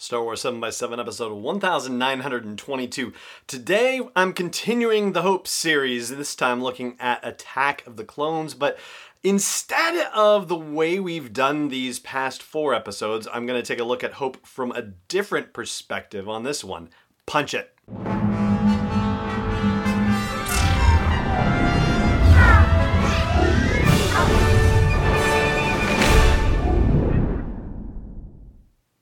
Star Wars 7x7 episode 1922. Today I'm continuing the Hope series, this time looking at Attack of the Clones, but instead of the way we've done these past four episodes, I'm going to take a look at Hope from a different perspective on this one. Punch it.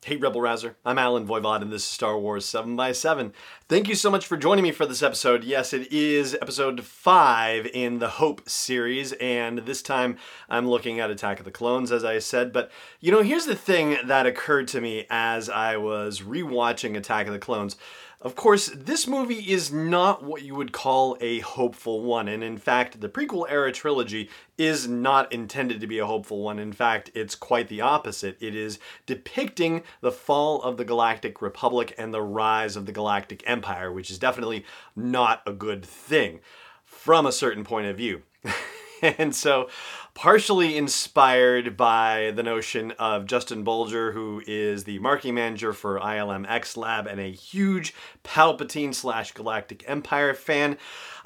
Hey Rebel Rouser, I'm Allen Voivod and this is Star Wars 7x7. Thank you so much for joining me for this episode. Yes, it is episode 5 in the Hope series, and this time I'm looking at Attack of the Clones, as I said. But, you know, here's the thing that occurred to me as I was rewatching Attack of the Clones. Of course, this movie is not what you would call a hopeful one, and in fact, the prequel era trilogy is not intended to be a hopeful one. In fact, it's quite the opposite. It is depicting the fall of the Galactic Republic and the rise of the Galactic Empire, which is definitely not a good thing from a certain point of view. and so partially inspired by the notion of Justin Bulger, who is the marketing manager for ILM X Lab and a huge Palpatine slash Galactic Empire fan.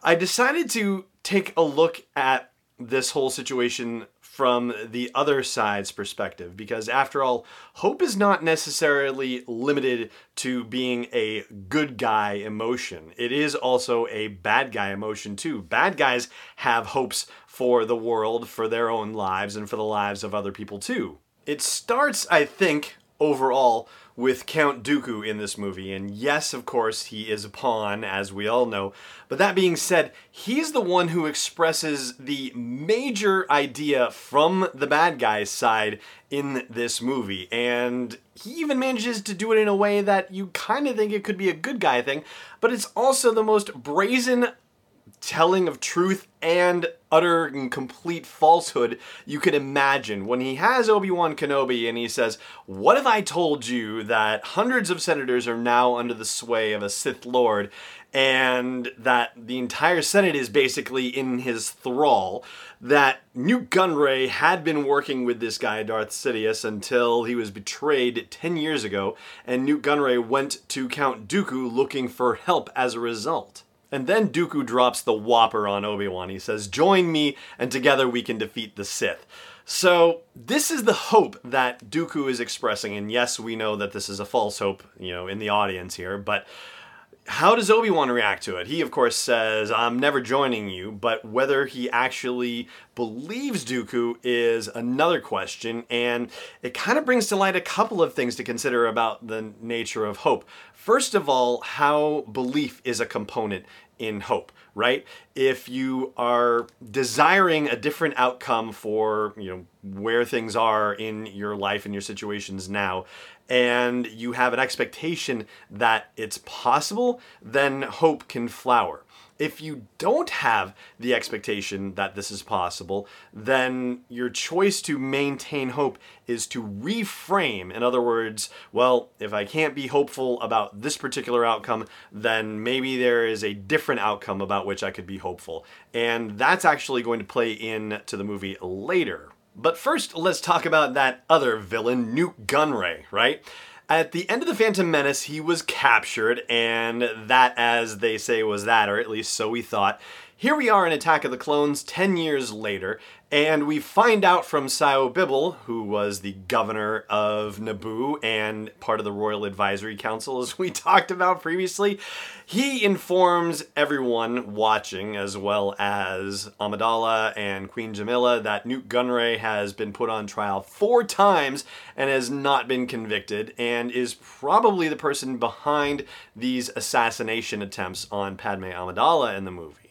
I decided to take a look at this whole situation from the other side's perspective because after all hope is not necessarily limited to being a good guy emotion it is also a bad guy emotion too bad guys have hopes for the world, for their own lives, and for the lives of other people too. It starts, I think, overall with Count Dooku in this movie. And yes, of course, he is a pawn, as we all know. But that being said, he's the one who expresses the major idea from the bad guy's side in this movie. And he even manages to do it in a way that you kind of think it could be a good guy thing, but it's also the most brazen telling of truth and utter and complete falsehood you can imagine when he has Obi-Wan Kenobi and he says, "What if I told you that hundreds of senators are now under the sway of a Sith Lord and that the entire Senate is basically in his thrall?" That Nute Gunray had been working with this guy Darth Sidious until he was betrayed 10 years ago and Nute Gunray went to Count Dooku looking for help as a result. And then Dooku drops the whopper on Obi-Wan. He says, Join me, and together we can defeat the Sith. So, this is the hope that Dooku is expressing. And yes, we know that this is a false hope, you know, in the audience here, but how does Obi-Wan react to it? He, of course, says, I'm never joining you, but whether he actually believes Dooku is another question, and it kind of brings to light a couple of things to consider about the nature of hope. First of all, how belief is a component in hope, right? If you are desiring a different outcome for, you know, where things are in your life and your situations now, and you have an expectation that it's possible, then hope can flower. If you don't have the expectation that this is possible, then your choice to maintain hope is to reframe. In other words, well, if I can't be hopeful about this particular outcome, then maybe there is a different outcome about which I could be hopeful. And that's actually going to play into the movie later. But first, let's talk about that other villain, Nute Gunray, right? At the end of The Phantom Menace, he was captured, and that, as they say, was that, or at least so we thought. Here we are in Attack of the Clones 10 years later, and we find out from Sio Bibble, who was the governor of Naboo and part of the Royal Advisory Council, as we talked about previously. He informs everyone watching, as well as Amidala and Queen Jamillia, that Nute Gunray has been put on trial four times and has not been convicted, and is probably the person behind these assassination attempts on Padme Amidala in the movie.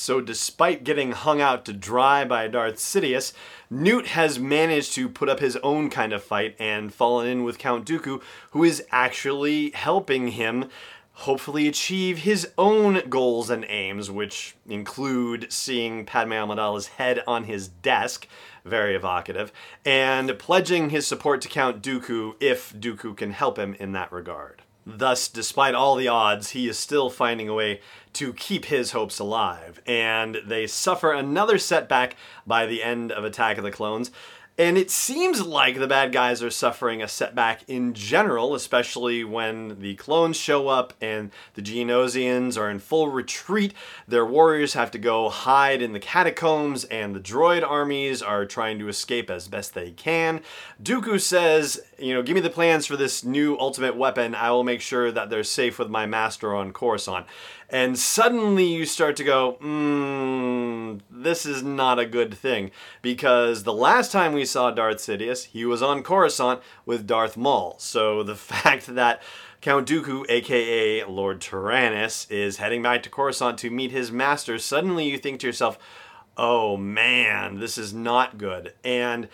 So, despite getting hung out to dry by Darth Sidious, Nute has managed to put up his own kind of fight and fallen in with Count Dooku, who is actually helping him hopefully achieve his own goals and aims, which include seeing Padme Amidala's head on his desk, very evocative, and pledging his support to Count Dooku if Dooku can help him in that regard. Thus, despite all the odds, he is still finding a way to keep his hopes alive, and they suffer another setback by the end of Attack of the Clones. And it seems like the bad guys are suffering a setback in general, especially when the clones show up and the Geonosians are in full retreat. Their warriors have to go hide in the catacombs, and the droid armies are trying to escape as best they can. Dooku says, You know, give me the plans for this new ultimate weapon. I will make sure that they're safe with my master on Coruscant and suddenly you start to go, hmm, this is not a good thing. Because the last time we saw Darth Sidious, he was on Coruscant with Darth Maul. So the fact that Count Dooku, aka Lord Tyrannus, is heading back to Coruscant to meet his master, suddenly you think to yourself, oh man, this is not good. And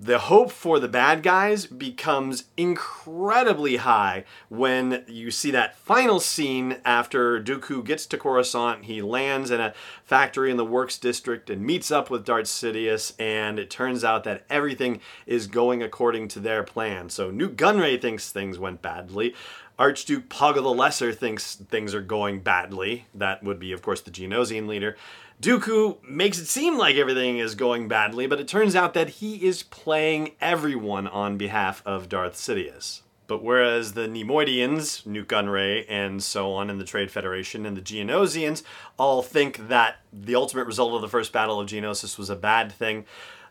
the hope for the bad guys becomes incredibly high when you see that final scene after Dooku gets to Coruscant. He lands in a factory in the Works District and meets up with Darth Sidious, and it turns out that everything is going according to their plan. So Nute Gunray thinks things went badly. Archduke Poggle the Lesser thinks things are going badly. That would be, of course, the Geonosian leader. Dooku makes it seem like everything is going badly, but it turns out that he is playing everyone on behalf of Darth Sidious. But whereas the Neimoidians, Nute Gunray, and so on in the Trade Federation, and the Geonosians all think that the ultimate result of the first battle of Geonosis was a bad thing,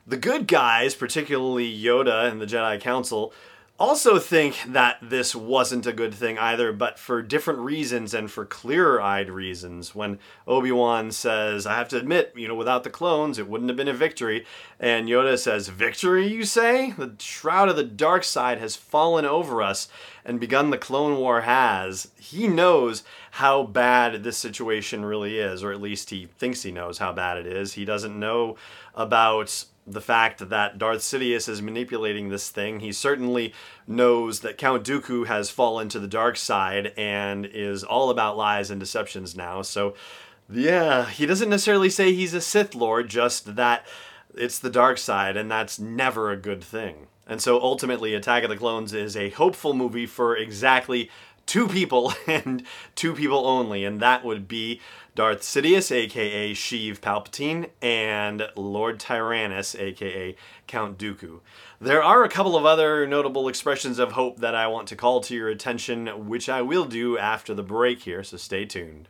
the good guys, particularly Yoda and the Jedi Council, also think that this wasn't a good thing either, but for different reasons and for clearer eyed reasons. When Obi Wan says, I have to admit, you know, without the clones, it wouldn't have been a victory. And Yoda says, Victory, you say? The shroud of the dark side has fallen over us and begun the Clone War has. He knows how bad this situation really is, or at least he thinks he knows how bad it is. He doesn't know about the fact that Darth Sidious is manipulating this thing. He certainly knows that Count Dooku has fallen to the dark side and is all about lies and deceptions now. So, yeah, he doesn't necessarily say he's a Sith Lord, just that it's the dark side, and that's never a good thing. And so ultimately, Attack of the Clones is a hopeful movie for exactly two people and two people only, and that would be Darth Sidious, aka Sheev Palpatine, and Lord Tyrannus, aka Count Dooku. There are a couple of other notable expressions of hope that I want to call to your attention, which I will do after the break here, so stay tuned.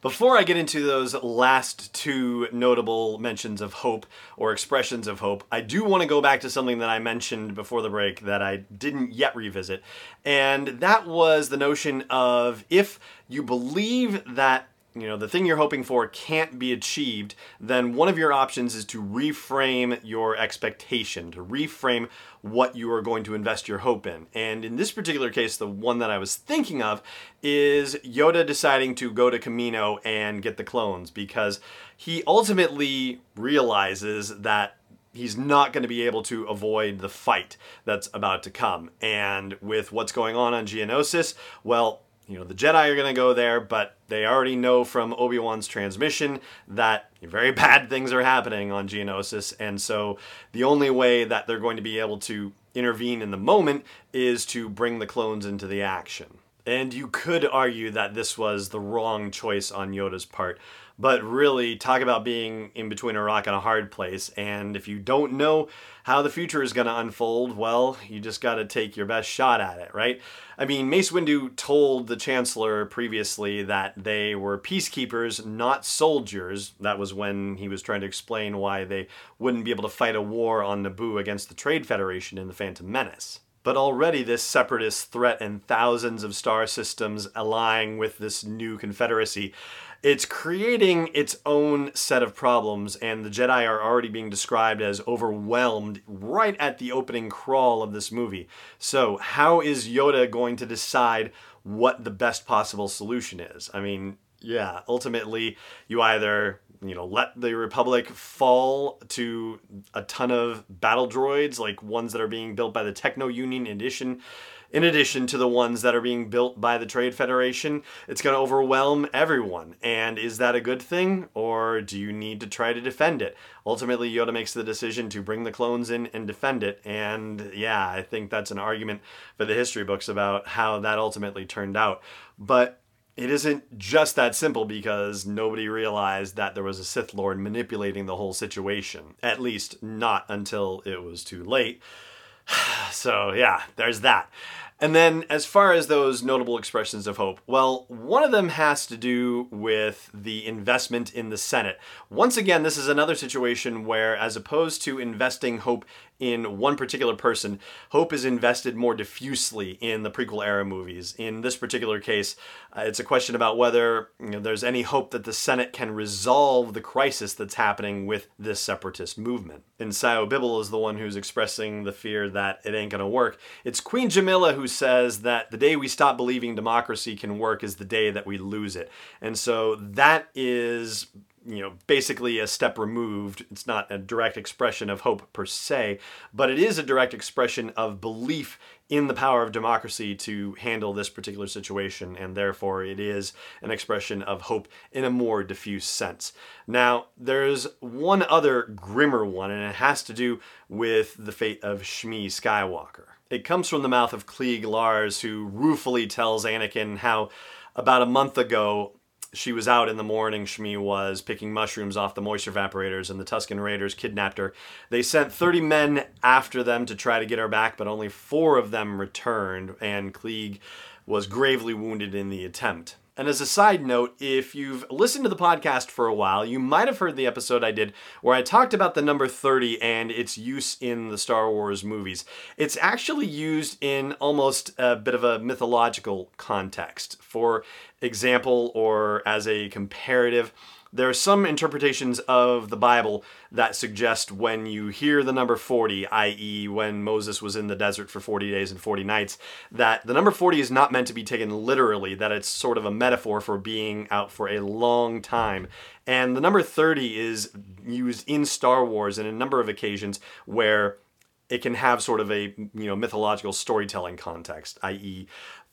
Before I get into those last two notable mentions of hope or expressions of hope, I do want to go back to something that I mentioned before the break that I didn't yet revisit. And that was the notion of if you believe that you know the thing you're hoping for can't be achieved then one of your options is to reframe your expectation to reframe what you are going to invest your hope in. And in this particular case the one that i was thinking of is yoda deciding to go to Kamino and get the clones because he ultimately realizes that he's not going to be able to avoid the fight that's about to come. And with what's going on on geonosis well you know, the Jedi are going to go there, but they already know from Obi Wan's transmission that very bad things are happening on Geonosis, and so the only way that they're going to be able to intervene in the moment is to bring the clones into the action. And you could argue that this was the wrong choice on Yoda's part. But really, talk about being in between a rock and a hard place. And if you don't know how the future is going to unfold, well, you just got to take your best shot at it, right? I mean, Mace Windu told the Chancellor previously that they were peacekeepers, not soldiers. That was when he was trying to explain why they wouldn't be able to fight a war on Naboo against the Trade Federation in The Phantom Menace. But already, this separatist threat and thousands of star systems allying with this new confederacy it's creating its own set of problems, and the Jedi are already being described as overwhelmed right at the opening crawl of this movie. So, how is Yoda going to decide what the best possible solution is? I mean, yeah, ultimately, you either you know let the republic fall to a ton of battle droids like ones that are being built by the techno union in addition in addition to the ones that are being built by the Trade Federation. It's going to overwhelm everyone. And is that a good thing, or do you need to try to defend it? Ultimately, Yoda makes the decision to bring the clones in and defend it. And yeah, I think that's an argument for the history books about how that ultimately turned out. But it isn't just that simple because nobody realized that there was a Sith Lord manipulating the whole situation. At least, not until it was too late. so, yeah, there's that. And then, as far as those notable expressions of hope, well, one of them has to do with the investment in the Senate. Once again, this is another situation where, as opposed to investing hope in one particular person, hope is invested more diffusely in the prequel era movies. In this particular case, uh, it's a question about whether you know, there's any hope that the Senate can resolve the crisis that's happening with this separatist movement. And Sio Bibble is the one who's expressing the fear that it ain't gonna work. It's Queen Jamillia who says that the day we stop believing democracy can work is the day that we lose it. And so that is you know, basically a step removed. It's not a direct expression of hope per se, but it is a direct expression of belief in the power of democracy to handle this particular situation, and therefore it is an expression of hope in a more diffuse sense. Now, there's one other grimmer one, and it has to do with the fate of Shmi Skywalker. It comes from the mouth of Cliegg Lars, who ruefully tells Anakin how about a month ago she was out in the morning, Shmi was, picking mushrooms off the moisture evaporators, and the Tusken Raiders kidnapped her. They sent 30 men after them to try to get her back, but only four of them returned, and Cliegg was gravely wounded in the attempt. And as a side note, if you've listened to the podcast for a while, you might have heard the episode I did where I talked about the number 30 and its use in the Star Wars movies. It's actually used in almost a bit of a mythological context. For example, or as a comparative, there are some interpretations of the Bible that suggest when you hear the number 40, i.e., when Moses was in the desert for 40 days and 40 nights, that the number 40 is not meant to be taken literally, that it's sort of a metaphor for being out for a long time. And the number 30 is used in Star Wars in a number of occasions where it can have sort of a you know mythological storytelling context, i.e.,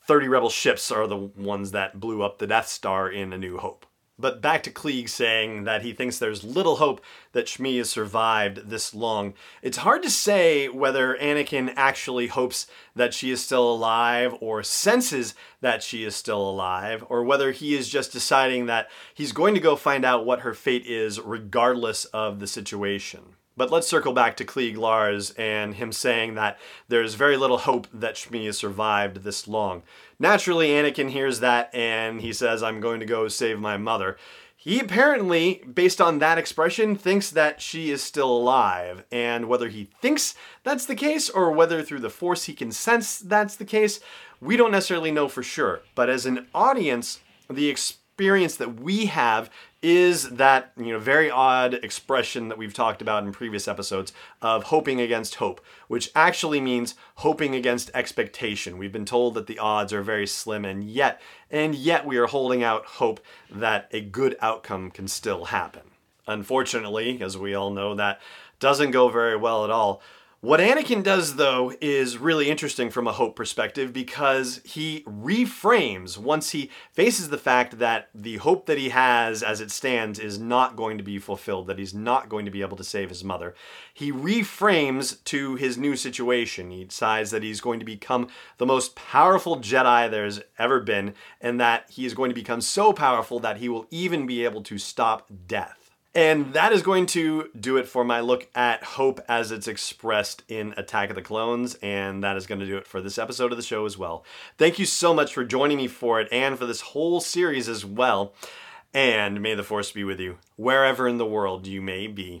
30 rebel ships are the ones that blew up the Death Star in A New Hope. But back to Cliegg saying that he thinks there's little hope that Shmi has survived this long. It's hard to say whether Anakin actually hopes that she is still alive or senses that she is still alive, or whether he is just deciding that he's going to go find out what her fate is regardless of the situation. But let's circle back to Cliegg Lars and him saying that there's very little hope that Shmi has survived this long. Naturally, Anakin hears that and he says, I'm going to go save my mother. He apparently, based on that expression, thinks that she is still alive. And whether he thinks that's the case or whether through the Force he can sense that's the case, we don't necessarily know for sure. But as an audience, the experience that we have is that you know very odd expression that we've talked about in previous episodes of hoping against hope, which actually means hoping against expectation. We've been told that the odds are very slim and yet and yet we are holding out hope that a good outcome can still happen. Unfortunately, as we all know, that doesn't go very well at all. What Anakin does, though, is really interesting from a hope perspective because he reframes once he faces the fact that the hope that he has as it stands is not going to be fulfilled, that he's not going to be able to save his mother. He reframes to his new situation. He decides that he's going to become the most powerful Jedi there's ever been, and that he is going to become so powerful that he will even be able to stop death. And that is going to do it for my look at hope as it's expressed in Attack of the Clones. And that is going to do it for this episode of the show as well. Thank you so much for joining me for it and for this whole series as well. And may the Force be with you, wherever in the world you may be